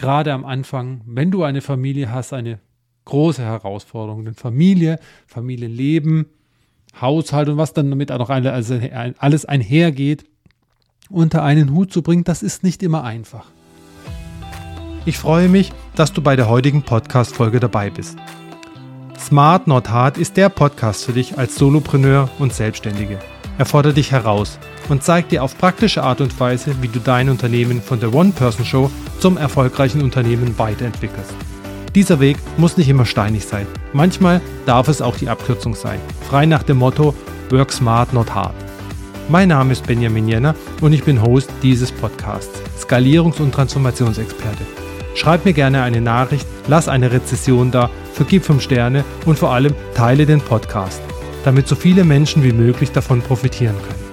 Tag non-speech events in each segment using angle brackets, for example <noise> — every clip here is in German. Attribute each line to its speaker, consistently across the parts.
Speaker 1: gerade am Anfang, wenn du eine Familie hast, eine große Herausforderung. Denn Familie, Familienleben, Haushalt und was dann damit auch noch also alles einhergeht, unter einen Hut zu bringen, das ist nicht immer einfach.
Speaker 2: Ich freue mich, dass du bei der heutigen Podcast-Folge dabei bist. Smart Not Hard ist der Podcast für dich als Solopreneur und Selbstständige. Er fordert dich heraus und zeigt dir auf praktische Art und Weise, wie du dein Unternehmen von der One-Person-Show zum erfolgreichen Unternehmen weiterentwickelst. Dieser Weg muss nicht immer steinig sein. Manchmal darf es auch die Abkürzung sein. Frei nach dem Motto Work Smart, Not Hard. Mein Name ist Benjamin Jenner und ich bin Host dieses Podcasts, Skalierungs- und Transformationsexperte. Schreib mir gerne eine Nachricht, lass eine Rezession da, vergib 5 Sterne und vor allem teile den Podcast, damit so viele Menschen wie möglich davon profitieren können.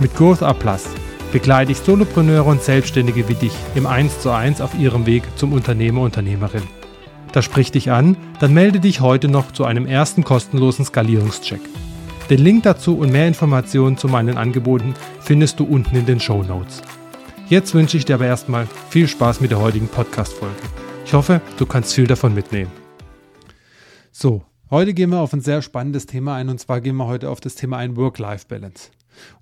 Speaker 2: Mit Growth Up Plus begleite ich Solopreneure und Selbstständige wie dich im 1 zu 1 auf ihrem Weg zum Unternehmer, Unternehmerin. Das spricht dich an, dann melde dich heute noch zu einem ersten kostenlosen Skalierungscheck. Den Link dazu und mehr Informationen zu meinen Angeboten findest du unten in den Show Notes. Jetzt wünsche ich dir aber erstmal viel Spaß mit der heutigen Podcast-Folge. Ich hoffe, du kannst viel davon mitnehmen.
Speaker 1: So, heute gehen wir auf ein sehr spannendes Thema ein und zwar gehen wir heute auf das Thema ein Work-Life-Balance.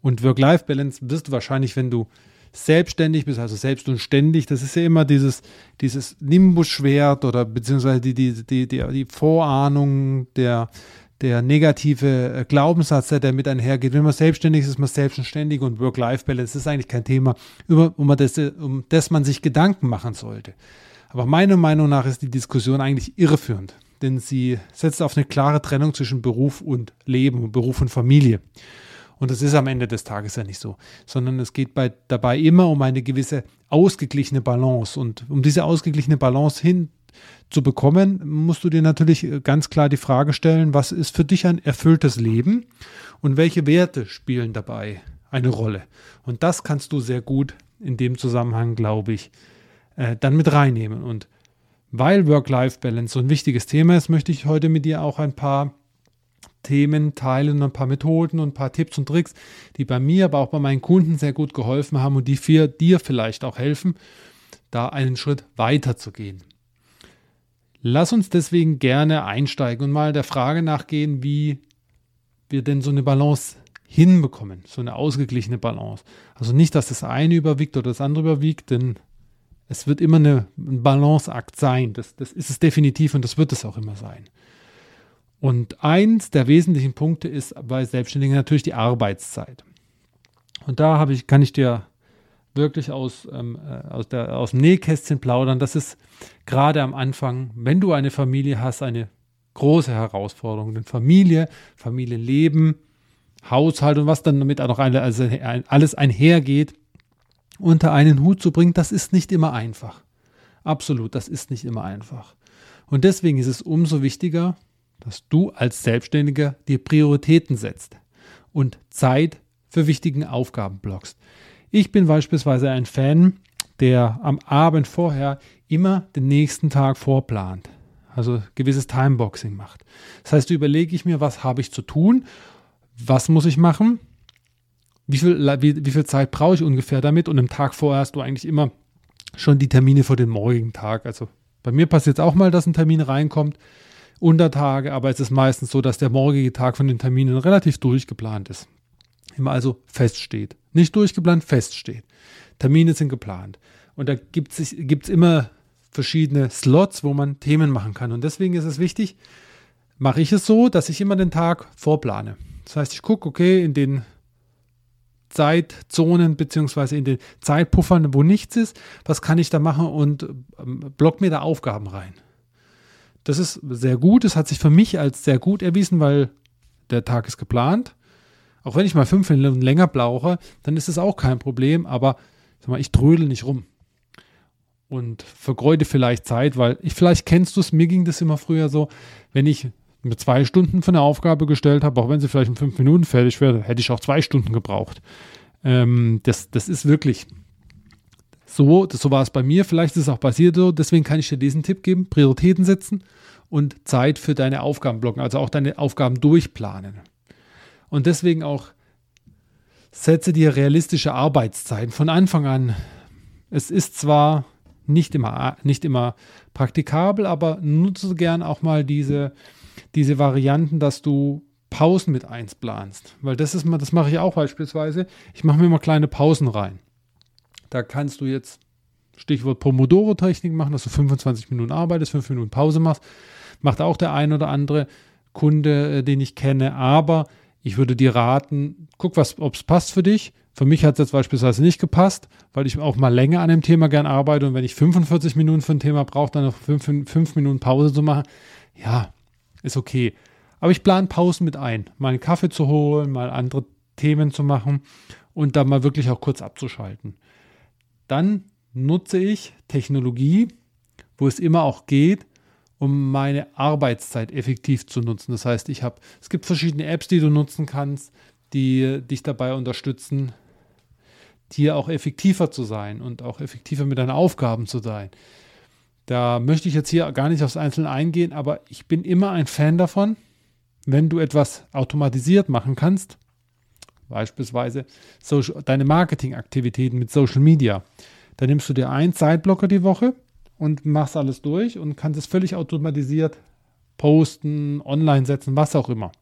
Speaker 1: Und Work-Life-Balance wirst du wahrscheinlich, wenn du selbstständig bist, also selbst und ständig, das ist ja immer dieses, dieses Nimbus-Schwert oder beziehungsweise die, die, die, die, die Vorahnung der, der negative äh, Glaubenssatz, der damit einhergeht. Wenn man selbstständig ist, ist man selbstständig und Work-Life-Balance ist eigentlich kein Thema, über, um, das, um das man sich Gedanken machen sollte. Aber meiner Meinung nach ist die Diskussion eigentlich irreführend, denn sie setzt auf eine klare Trennung zwischen Beruf und Leben, Beruf und Familie. Und das ist am Ende des Tages ja nicht so, sondern es geht bei, dabei immer um eine gewisse ausgeglichene Balance. Und um diese ausgeglichene Balance hinzubekommen, musst du dir natürlich ganz klar die Frage stellen, was ist für dich ein erfülltes Leben und welche Werte spielen dabei eine Rolle. Und das kannst du sehr gut in dem Zusammenhang, glaube ich, äh, dann mit reinnehmen. Und weil Work-Life-Balance so ein wichtiges Thema ist, möchte ich heute mit dir auch ein paar Themen teilen, ein paar Methoden und ein paar Tipps und Tricks, die bei mir, aber auch bei meinen Kunden sehr gut geholfen haben und die für dir vielleicht auch helfen, da einen Schritt weiter zu gehen. Lass uns deswegen gerne einsteigen und mal der Frage nachgehen, wie wir denn so eine Balance hinbekommen, so eine ausgeglichene Balance. Also nicht, dass das eine überwiegt oder das andere überwiegt, denn es wird immer eine, ein Balanceakt sein. Das, das ist es definitiv und das wird es auch immer sein. Und eins der wesentlichen Punkte ist bei Selbstständigen natürlich die Arbeitszeit. Und da habe ich, kann ich dir wirklich aus, ähm, äh, aus, der, aus dem Nähkästchen plaudern. Das ist gerade am Anfang, wenn du eine Familie hast, eine große Herausforderung. Denn Familie, Familienleben, Haushalt und was dann damit auch noch also alles einhergeht, unter einen Hut zu bringen, das ist nicht immer einfach. Absolut, das ist nicht immer einfach. Und deswegen ist es umso wichtiger, dass du als Selbstständiger dir Prioritäten setzt und Zeit für wichtigen Aufgaben blockst. Ich bin beispielsweise ein Fan, der am Abend vorher immer den nächsten Tag vorplant. Also gewisses Timeboxing macht. Das heißt, überlege ich mir, was habe ich zu tun, was muss ich machen, wie viel, wie, wie viel Zeit brauche ich ungefähr damit und im Tag vorher hast du eigentlich immer schon die Termine für den morgigen Tag. Also bei mir passiert es auch mal, dass ein Termin reinkommt. Untertage, aber es ist meistens so, dass der morgige Tag von den Terminen relativ durchgeplant ist. Immer also feststeht. Nicht durchgeplant, feststeht. Termine sind geplant. Und da gibt es immer verschiedene Slots, wo man Themen machen kann. Und deswegen ist es wichtig, mache ich es so, dass ich immer den Tag vorplane. Das heißt, ich gucke, okay, in den Zeitzonen beziehungsweise in den Zeitpuffern, wo nichts ist, was kann ich da machen und ähm, block mir da Aufgaben rein. Das ist sehr gut. Es hat sich für mich als sehr gut erwiesen, weil der Tag ist geplant. Auch wenn ich mal fünf Minuten länger brauche, dann ist es auch kein Problem. Aber sag mal, ich trödel nicht rum und vergeude vielleicht Zeit, weil ich vielleicht kennst du es, mir ging das immer früher so, wenn ich mir zwei Stunden für eine Aufgabe gestellt habe, auch wenn sie vielleicht in fünf Minuten fertig wäre, hätte ich auch zwei Stunden gebraucht. Ähm, das, das ist wirklich so, das, so war es bei mir, vielleicht ist es auch passiert so, deswegen kann ich dir diesen Tipp geben, Prioritäten setzen und Zeit für deine Aufgaben blocken, also auch deine Aufgaben durchplanen. Und deswegen auch setze dir realistische Arbeitszeiten von Anfang an. Es ist zwar nicht immer, nicht immer praktikabel, aber nutze gern auch mal diese, diese Varianten, dass du Pausen mit einplanst. Weil das ist mal, das mache ich auch beispielsweise. Ich mache mir mal kleine Pausen rein. Da kannst du jetzt Stichwort Pomodoro-Technik machen, dass du 25 Minuten arbeitest, 5 Minuten Pause machst. Macht auch der ein oder andere Kunde, äh, den ich kenne. Aber ich würde dir raten, guck, ob es passt für dich. Für mich hat es jetzt beispielsweise nicht gepasst, weil ich auch mal länger an dem Thema gern arbeite und wenn ich 45 Minuten für ein Thema brauche, dann noch 5 Minuten Pause zu machen, ja, ist okay. Aber ich plane Pausen mit ein, mal einen Kaffee zu holen, mal andere Themen zu machen und dann mal wirklich auch kurz abzuschalten. Dann nutze ich Technologie, wo es immer auch geht, um meine Arbeitszeit effektiv zu nutzen. Das heißt, ich habe, es gibt verschiedene Apps, die du nutzen kannst, die dich dabei unterstützen, dir auch effektiver zu sein und auch effektiver mit deinen Aufgaben zu sein. Da möchte ich jetzt hier gar nicht aufs Einzelne eingehen, aber ich bin immer ein Fan davon, wenn du etwas automatisiert machen kannst, beispielsweise Social, deine Marketingaktivitäten mit Social Media, dann nimmst du dir einen Zeitblocker die Woche und machst alles durch und kannst es völlig automatisiert posten, online setzen, was auch immer.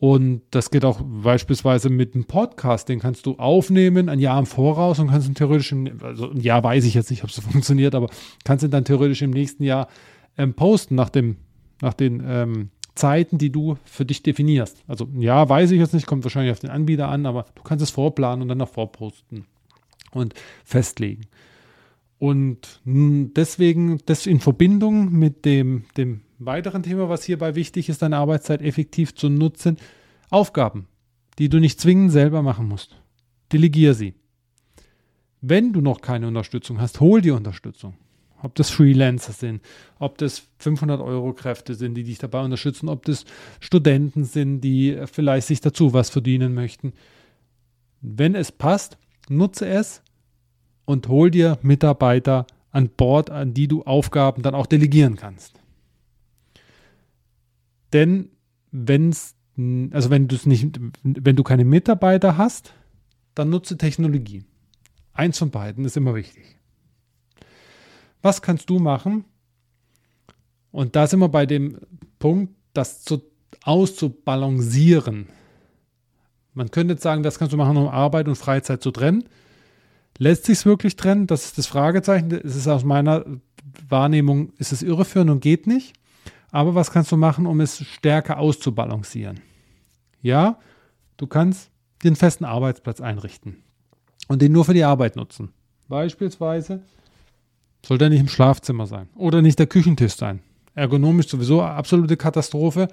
Speaker 1: Und das geht auch beispielsweise mit einem Podcast, den kannst du aufnehmen, ein Jahr im Voraus und kannst ihn theoretisch, im, also ein Jahr weiß ich jetzt nicht, ob es <laughs> funktioniert, aber kannst ihn dann theoretisch im nächsten Jahr ähm, posten nach, dem, nach den ähm, Zeiten, die du für dich definierst. Also ein Jahr weiß ich jetzt nicht, kommt wahrscheinlich auf den Anbieter an, aber du kannst es vorplanen und dann noch vorposten und festlegen. Und deswegen, das in Verbindung mit dem, dem weiteren Thema, was hierbei wichtig ist, deine Arbeitszeit effektiv zu nutzen, Aufgaben, die du nicht zwingend selber machen musst. Delegier sie. Wenn du noch keine Unterstützung hast, hol dir Unterstützung. Ob das Freelancer sind, ob das 500 Euro Kräfte sind, die dich dabei unterstützen, ob das Studenten sind, die vielleicht sich dazu was verdienen möchten. Wenn es passt, nutze es und hol dir Mitarbeiter an Bord, an die du Aufgaben dann auch delegieren kannst. Denn wenn's, also wenn du es nicht, wenn du keine Mitarbeiter hast, dann nutze Technologie. Eins von beiden ist immer wichtig. Was kannst du machen? Und da sind wir bei dem Punkt, das zu, auszubalancieren. Man könnte jetzt sagen, das kannst du machen, um Arbeit und Freizeit zu trennen. Lässt sich es wirklich trennen? Das ist das Fragezeichen. Es ist aus meiner Wahrnehmung, ist es irreführend und geht nicht. Aber was kannst du machen, um es stärker auszubalancieren? Ja, du kannst den festen Arbeitsplatz einrichten und den nur für die Arbeit nutzen. Beispielsweise soll der nicht im Schlafzimmer sein oder nicht der Küchentisch sein. Ergonomisch sowieso absolute Katastrophe.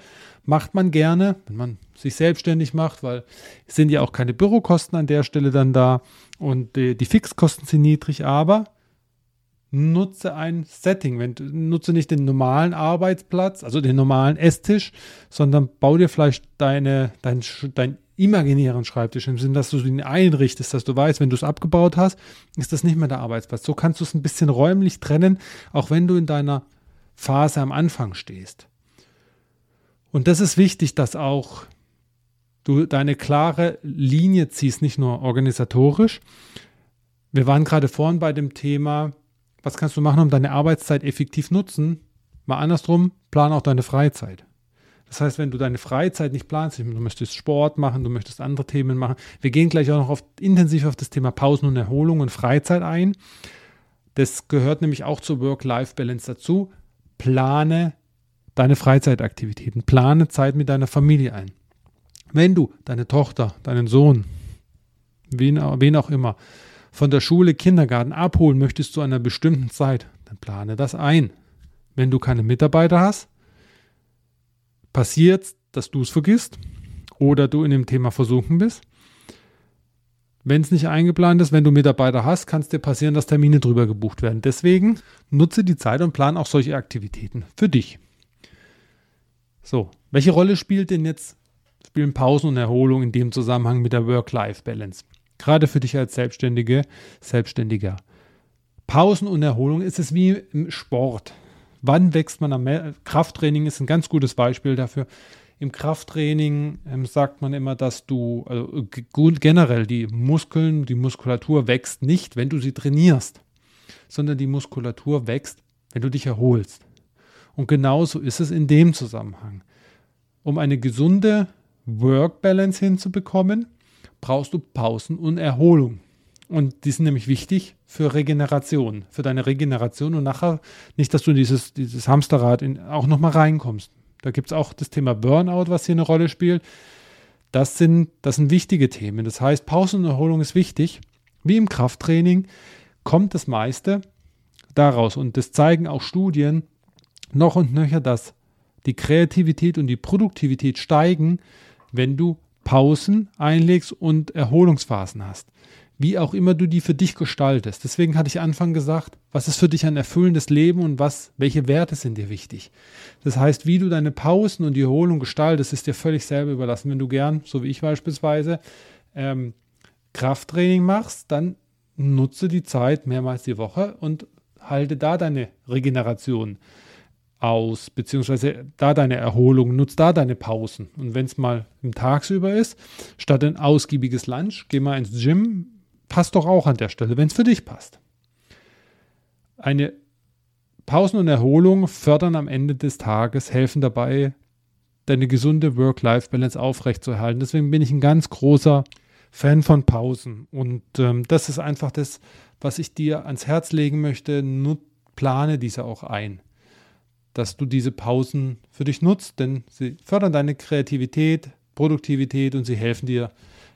Speaker 1: Macht man gerne, wenn man sich selbstständig macht, weil es sind ja auch keine Bürokosten an der Stelle dann da und die, die Fixkosten sind niedrig, aber nutze ein Setting. Wenn, nutze nicht den normalen Arbeitsplatz, also den normalen Esstisch, sondern bau dir vielleicht deine, dein, dein imaginären Schreibtisch im Sinne, dass du ihn einrichtest, dass du weißt, wenn du es abgebaut hast, ist das nicht mehr der Arbeitsplatz. So kannst du es ein bisschen räumlich trennen, auch wenn du in deiner Phase am Anfang stehst. Und das ist wichtig, dass auch du deine klare Linie ziehst, nicht nur organisatorisch. Wir waren gerade vorhin bei dem Thema, was kannst du machen, um deine Arbeitszeit effektiv nutzen? Mal andersrum, plan auch deine Freizeit. Das heißt, wenn du deine Freizeit nicht planst, du möchtest Sport machen, du möchtest andere Themen machen. Wir gehen gleich auch noch auf, intensiv auf das Thema Pausen und Erholung und Freizeit ein. Das gehört nämlich auch zur Work-Life-Balance dazu. Plane deine Freizeitaktivitäten, plane Zeit mit deiner Familie ein. Wenn du deine Tochter, deinen Sohn, wen, wen auch immer, von der Schule, Kindergarten abholen möchtest zu einer bestimmten Zeit, dann plane das ein. Wenn du keine Mitarbeiter hast, passiert, dass du es vergisst oder du in dem Thema versunken bist. Wenn es nicht eingeplant ist, wenn du Mitarbeiter hast, kann es dir passieren, dass Termine drüber gebucht werden. Deswegen nutze die Zeit und plan auch solche Aktivitäten für dich. So, welche Rolle spielt denn jetzt spielen Pausen und Erholung in dem Zusammenhang mit der Work-Life-Balance? Gerade für dich als Selbstständige, Selbstständiger. Pausen und Erholung ist es wie im Sport. Wann wächst man am mehr? Krafttraining ist ein ganz gutes Beispiel dafür. Im Krafttraining ähm, sagt man immer, dass du, also generell die Muskeln, die Muskulatur wächst nicht, wenn du sie trainierst. sondern die Muskulatur wächst, wenn du dich erholst. Und genauso ist es in dem Zusammenhang. Um eine gesunde Work-Balance hinzubekommen, brauchst du Pausen und Erholung. Und die sind nämlich wichtig für Regeneration, für deine Regeneration und nachher nicht, dass du dieses, dieses Hamsterrad in, auch nochmal reinkommst. Da gibt es auch das Thema Burnout, was hier eine Rolle spielt. Das sind, das sind wichtige Themen. Das heißt, Pausen und Erholung ist wichtig. Wie im Krafttraining kommt das meiste daraus. Und das zeigen auch Studien noch und nöcher, dass die Kreativität und die Produktivität steigen, wenn du Pausen einlegst und Erholungsphasen hast wie auch immer du die für dich gestaltest. Deswegen hatte ich Anfang gesagt, was ist für dich ein erfüllendes Leben und was, welche Werte sind dir wichtig? Das heißt, wie du deine Pausen und die Erholung gestaltest, ist dir völlig selber überlassen. Wenn du gern, so wie ich beispielsweise, ähm, Krafttraining machst, dann nutze die Zeit mehrmals die Woche und halte da deine Regeneration aus, beziehungsweise da deine Erholung, nutze da deine Pausen. Und wenn es mal im Tagsüber ist, statt ein ausgiebiges Lunch, geh mal ins Gym, passt doch auch an der Stelle, wenn es für dich passt. Eine Pausen und Erholung fördern am Ende des Tages, helfen dabei, deine gesunde Work-Life-Balance aufrechtzuerhalten. Deswegen bin ich ein ganz großer Fan von Pausen. Und ähm, das ist einfach das, was ich dir ans Herz legen möchte. Nut, plane diese auch ein. Dass du diese Pausen für dich nutzt, denn sie fördern deine Kreativität, Produktivität und sie helfen dir,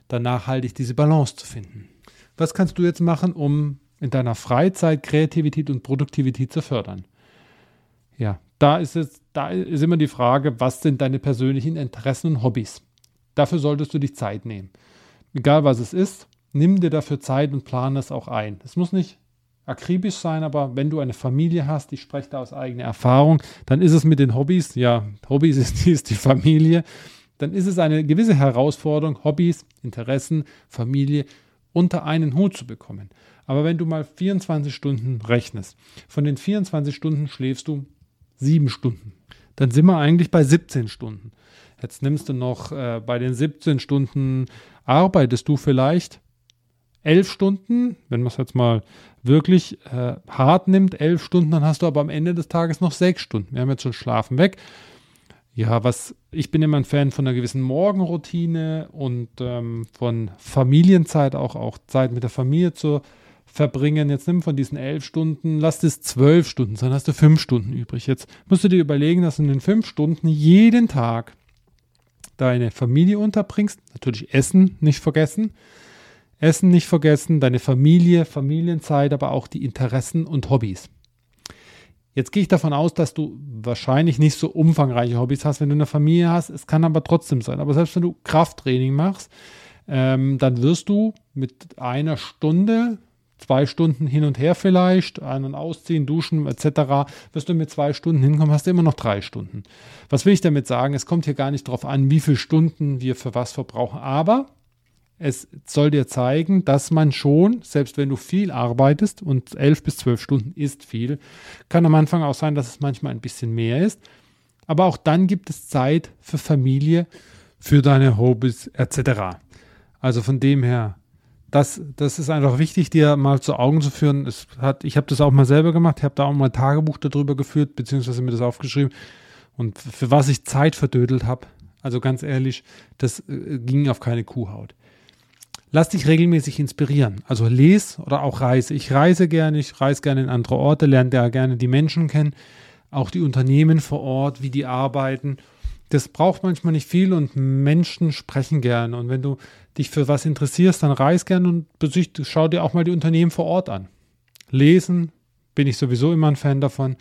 Speaker 1: dann nachhaltig diese Balance zu finden. Was kannst du jetzt machen, um in deiner Freizeit Kreativität und Produktivität zu fördern? Ja, da ist es, da ist immer die Frage, was sind deine persönlichen Interessen und Hobbys? Dafür solltest du dich Zeit nehmen. Egal was es ist, nimm dir dafür Zeit und plane es auch ein. Es muss nicht akribisch sein, aber wenn du eine Familie hast, ich spreche da aus eigener Erfahrung, dann ist es mit den Hobbys, ja, Hobbys <laughs> ist, ist die Familie, dann ist es eine gewisse Herausforderung, Hobbys, Interessen, Familie unter einen Hut zu bekommen. Aber wenn du mal 24 Stunden rechnest, von den 24 Stunden schläfst du sieben Stunden. Dann sind wir eigentlich bei 17 Stunden. Jetzt nimmst du noch äh, bei den 17 Stunden, arbeitest du vielleicht elf Stunden, wenn man es jetzt mal wirklich äh, hart nimmt, elf Stunden, dann hast du aber am Ende des Tages noch sechs Stunden. Wir haben jetzt schon Schlafen weg. Ja, was ich bin immer ein Fan von einer gewissen Morgenroutine und ähm, von Familienzeit, auch, auch Zeit mit der Familie zu verbringen. Jetzt nimm von diesen elf Stunden, lass es zwölf Stunden sein, hast du fünf Stunden übrig. Jetzt musst du dir überlegen, dass du in den fünf Stunden jeden Tag deine Familie unterbringst. Natürlich Essen nicht vergessen. Essen nicht vergessen, deine Familie, Familienzeit, aber auch die Interessen und Hobbys. Jetzt gehe ich davon aus, dass du wahrscheinlich nicht so umfangreiche Hobbys hast, wenn du eine Familie hast. Es kann aber trotzdem sein. Aber selbst wenn du Krafttraining machst, ähm, dann wirst du mit einer Stunde, zwei Stunden hin und her vielleicht, ein- und ausziehen, duschen etc., wirst du mit zwei Stunden hinkommen, hast du immer noch drei Stunden. Was will ich damit sagen? Es kommt hier gar nicht darauf an, wie viele Stunden wir für was verbrauchen. Aber es soll dir zeigen, dass man schon, selbst wenn du viel arbeitest und elf bis zwölf Stunden ist viel, kann am Anfang auch sein, dass es manchmal ein bisschen mehr ist. Aber auch dann gibt es Zeit für Familie, für deine Hobbys etc. Also von dem her, das, das ist einfach wichtig, dir mal zu Augen zu führen. Es hat, ich habe das auch mal selber gemacht, ich habe da auch mal ein Tagebuch darüber geführt, beziehungsweise mir das aufgeschrieben. Und für was ich Zeit verdödelt habe, also ganz ehrlich, das äh, ging auf keine Kuhhaut. Lass dich regelmäßig inspirieren. Also les oder auch reise. Ich reise gerne, ich reise gerne in andere Orte, lerne da gerne die Menschen kennen, auch die Unternehmen vor Ort, wie die arbeiten. Das braucht manchmal nicht viel und Menschen sprechen gerne. Und wenn du dich für was interessierst, dann reis gerne und schau dir auch mal die Unternehmen vor Ort an. Lesen bin ich sowieso immer ein Fan davon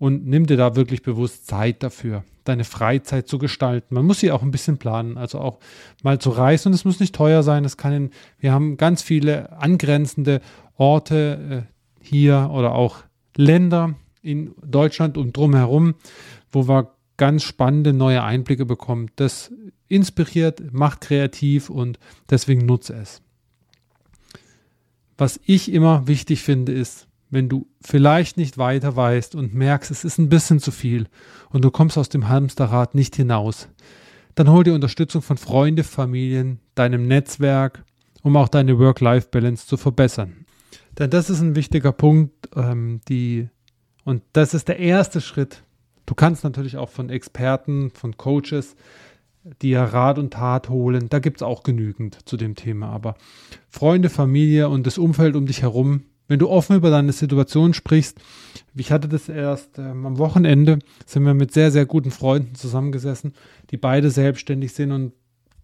Speaker 1: und nimm dir da wirklich bewusst Zeit dafür deine Freizeit zu gestalten. Man muss sie auch ein bisschen planen, also auch mal zu reisen und es muss nicht teuer sein. Es kann in, wir haben ganz viele angrenzende Orte äh, hier oder auch Länder in Deutschland und drumherum, wo wir ganz spannende neue Einblicke bekommen. Das inspiriert, macht kreativ und deswegen nutze es. Was ich immer wichtig finde, ist, wenn du vielleicht nicht weiter weißt und merkst, es ist ein bisschen zu viel und du kommst aus dem Hamsterrad nicht hinaus, dann hol dir Unterstützung von Freunde, Familien, deinem Netzwerk, um auch deine Work-Life-Balance zu verbessern. Denn das ist ein wichtiger Punkt, ähm, die, und das ist der erste Schritt. Du kannst natürlich auch von Experten, von Coaches, dir Rat und Tat holen. Da gibt es auch genügend zu dem Thema. Aber Freunde, Familie und das Umfeld um dich herum, wenn du offen über deine Situation sprichst, ich hatte das erst ähm, am Wochenende, sind wir mit sehr, sehr guten Freunden zusammengesessen, die beide selbstständig sind und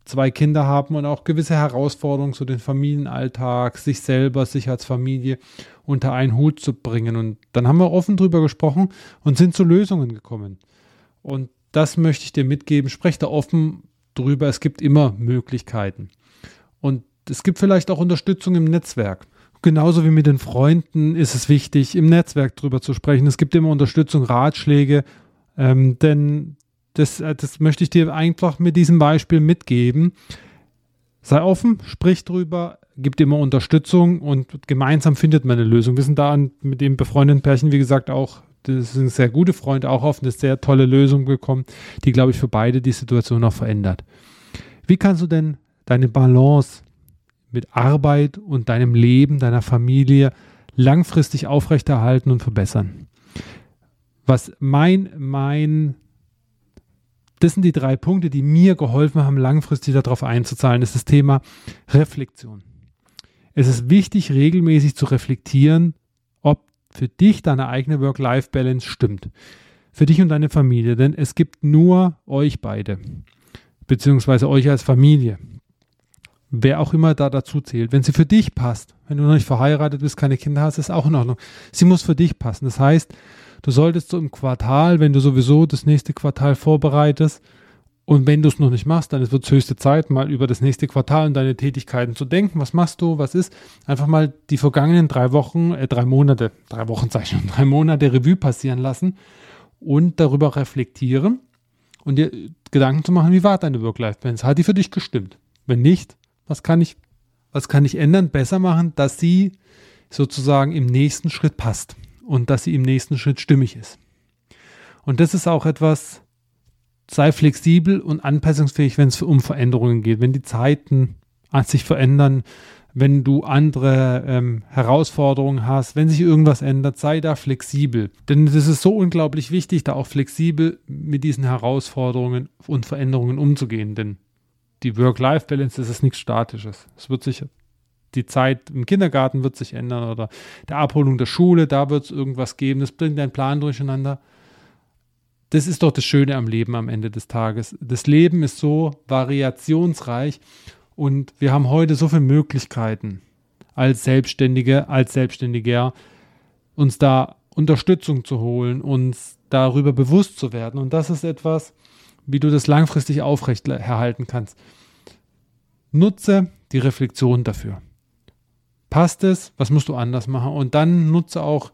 Speaker 1: zwei Kinder haben und auch gewisse Herausforderungen zu so den Familienalltag, sich selber, sich als Familie unter einen Hut zu bringen. Und dann haben wir offen drüber gesprochen und sind zu Lösungen gekommen. Und das möchte ich dir mitgeben. Sprech da offen drüber. Es gibt immer Möglichkeiten. Und es gibt vielleicht auch Unterstützung im Netzwerk. Genauso wie mit den Freunden ist es wichtig, im Netzwerk drüber zu sprechen. Es gibt immer Unterstützung, Ratschläge, ähm, denn das, äh, das möchte ich dir einfach mit diesem Beispiel mitgeben. Sei offen, sprich drüber, gibt immer Unterstützung und gemeinsam findet man eine Lösung. Wir sind da mit dem befreundeten Pärchen, wie gesagt, auch, das sind sehr gute Freunde, auch auf eine sehr tolle Lösung gekommen, die, glaube ich, für beide die Situation auch verändert. Wie kannst du denn deine Balance mit Arbeit und deinem Leben, deiner Familie langfristig aufrechterhalten und verbessern? Was mein, mein das sind die drei Punkte, die mir geholfen haben, langfristig darauf einzuzahlen. Ist das Thema Reflexion. Es ist wichtig, regelmäßig zu reflektieren, ob für dich deine eigene Work-Life-Balance stimmt. Für dich und deine Familie. Denn es gibt nur euch beide. Beziehungsweise euch als Familie. Wer auch immer da dazu zählt. Wenn sie für dich passt, wenn du noch nicht verheiratet bist, keine Kinder hast, ist auch in Ordnung. Sie muss für dich passen. Das heißt, Du solltest so im Quartal, wenn du sowieso das nächste Quartal vorbereitest, und wenn du es noch nicht machst, dann wird es höchste Zeit, mal über das nächste Quartal und deine Tätigkeiten zu denken. Was machst du? Was ist? Einfach mal die vergangenen drei Wochen, äh, drei Monate, drei Wochen Zeichen, <laughs> drei Monate Revue passieren lassen und darüber reflektieren und dir Gedanken zu machen, wie war deine Work-Life-Balance? Hat die für dich gestimmt? Wenn nicht, was kann ich, was kann ich ändern, besser machen, dass sie sozusagen im nächsten Schritt passt? und dass sie im nächsten Schritt stimmig ist. Und das ist auch etwas, sei flexibel und anpassungsfähig, wenn es um Veränderungen geht. Wenn die Zeiten sich verändern, wenn du andere ähm, Herausforderungen hast, wenn sich irgendwas ändert, sei da flexibel. Denn es ist so unglaublich wichtig, da auch flexibel mit diesen Herausforderungen und Veränderungen umzugehen. Denn die Work-Life-Balance ist nichts Statisches. Es wird sich die Zeit im Kindergarten wird sich ändern oder der Abholung der Schule, da wird es irgendwas geben, das bringt deinen Plan durcheinander. Das ist doch das Schöne am Leben am Ende des Tages. Das Leben ist so variationsreich und wir haben heute so viele Möglichkeiten als Selbstständige, als Selbstständiger, uns da Unterstützung zu holen, uns darüber bewusst zu werden. Und das ist etwas, wie du das langfristig aufrechterhalten kannst. Nutze die Reflexion dafür. Passt es? Was musst du anders machen? Und dann nutze auch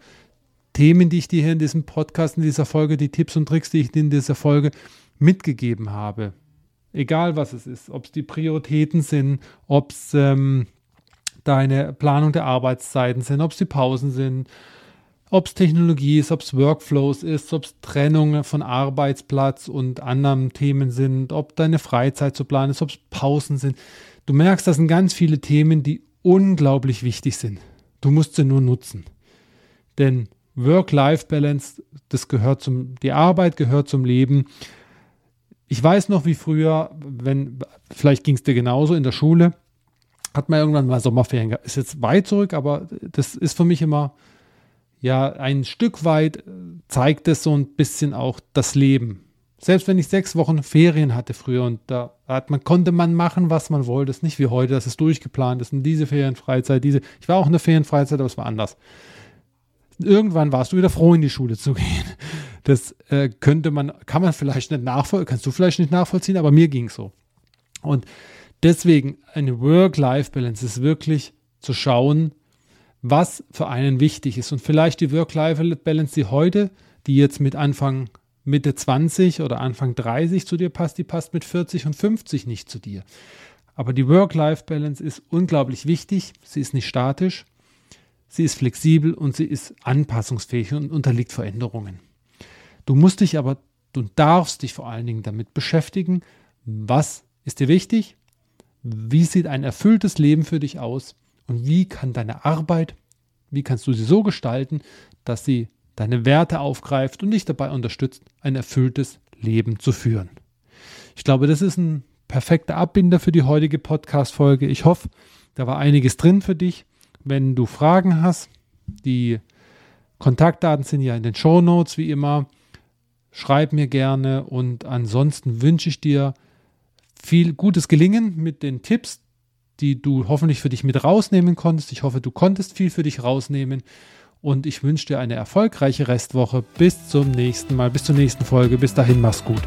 Speaker 1: Themen, die ich dir hier in diesem Podcast, in dieser Folge, die Tipps und Tricks, die ich dir in dieser Folge mitgegeben habe. Egal was es ist, ob es die Prioritäten sind, ob es ähm, deine Planung der Arbeitszeiten sind, ob es die Pausen sind, ob es Technologie ist, ob es Workflows ist, ob es Trennung von Arbeitsplatz und anderen Themen sind, ob deine Freizeit zu planen ist, ob es Pausen sind. Du merkst, das sind ganz viele Themen, die unglaublich wichtig sind. Du musst sie nur nutzen. Denn Work-Life-Balance, das gehört zum, die Arbeit gehört zum Leben. Ich weiß noch, wie früher, wenn, vielleicht ging es dir genauso in der Schule, hat man irgendwann mal Sommerferien gehabt. Ist jetzt weit zurück, aber das ist für mich immer, ja, ein Stück weit zeigt es so ein bisschen auch das Leben. Selbst wenn ich sechs Wochen Ferien hatte früher und da hat man, konnte man machen, was man wollte. Ist nicht wie heute, dass es durchgeplant ist. Und diese Ferienfreizeit, diese. Ich war auch in der Ferienfreizeit, aber es war anders. Irgendwann warst du wieder froh, in die Schule zu <laughs> gehen. Das äh, könnte man, kann man vielleicht nicht nachvollziehen, kannst du vielleicht nicht nachvollziehen, aber mir ging es so. Und deswegen eine Work-Life-Balance ist wirklich zu schauen, was für einen wichtig ist. Und vielleicht die Work-Life-Balance, die heute, die jetzt mit Anfang Mitte 20 oder Anfang 30 zu dir passt, die passt mit 40 und 50 nicht zu dir. Aber die Work-Life-Balance ist unglaublich wichtig. Sie ist nicht statisch, sie ist flexibel und sie ist anpassungsfähig und unterliegt Veränderungen. Du musst dich aber, du darfst dich vor allen Dingen damit beschäftigen, was ist dir wichtig, wie sieht ein erfülltes Leben für dich aus und wie kann deine Arbeit Wie kannst du sie so gestalten, dass sie deine Werte aufgreift und dich dabei unterstützt, ein erfülltes Leben zu führen? Ich glaube, das ist ein perfekter Abbinder für die heutige Podcast-Folge. Ich hoffe, da war einiges drin für dich. Wenn du Fragen hast, die Kontaktdaten sind ja in den Show Notes wie immer. Schreib mir gerne und ansonsten wünsche ich dir viel gutes Gelingen mit den Tipps, die du hoffentlich für dich mit rausnehmen konntest. Ich hoffe, du konntest viel für dich rausnehmen und ich wünsche dir eine erfolgreiche Restwoche. Bis zum nächsten Mal, bis zur nächsten Folge. Bis dahin, mach's gut.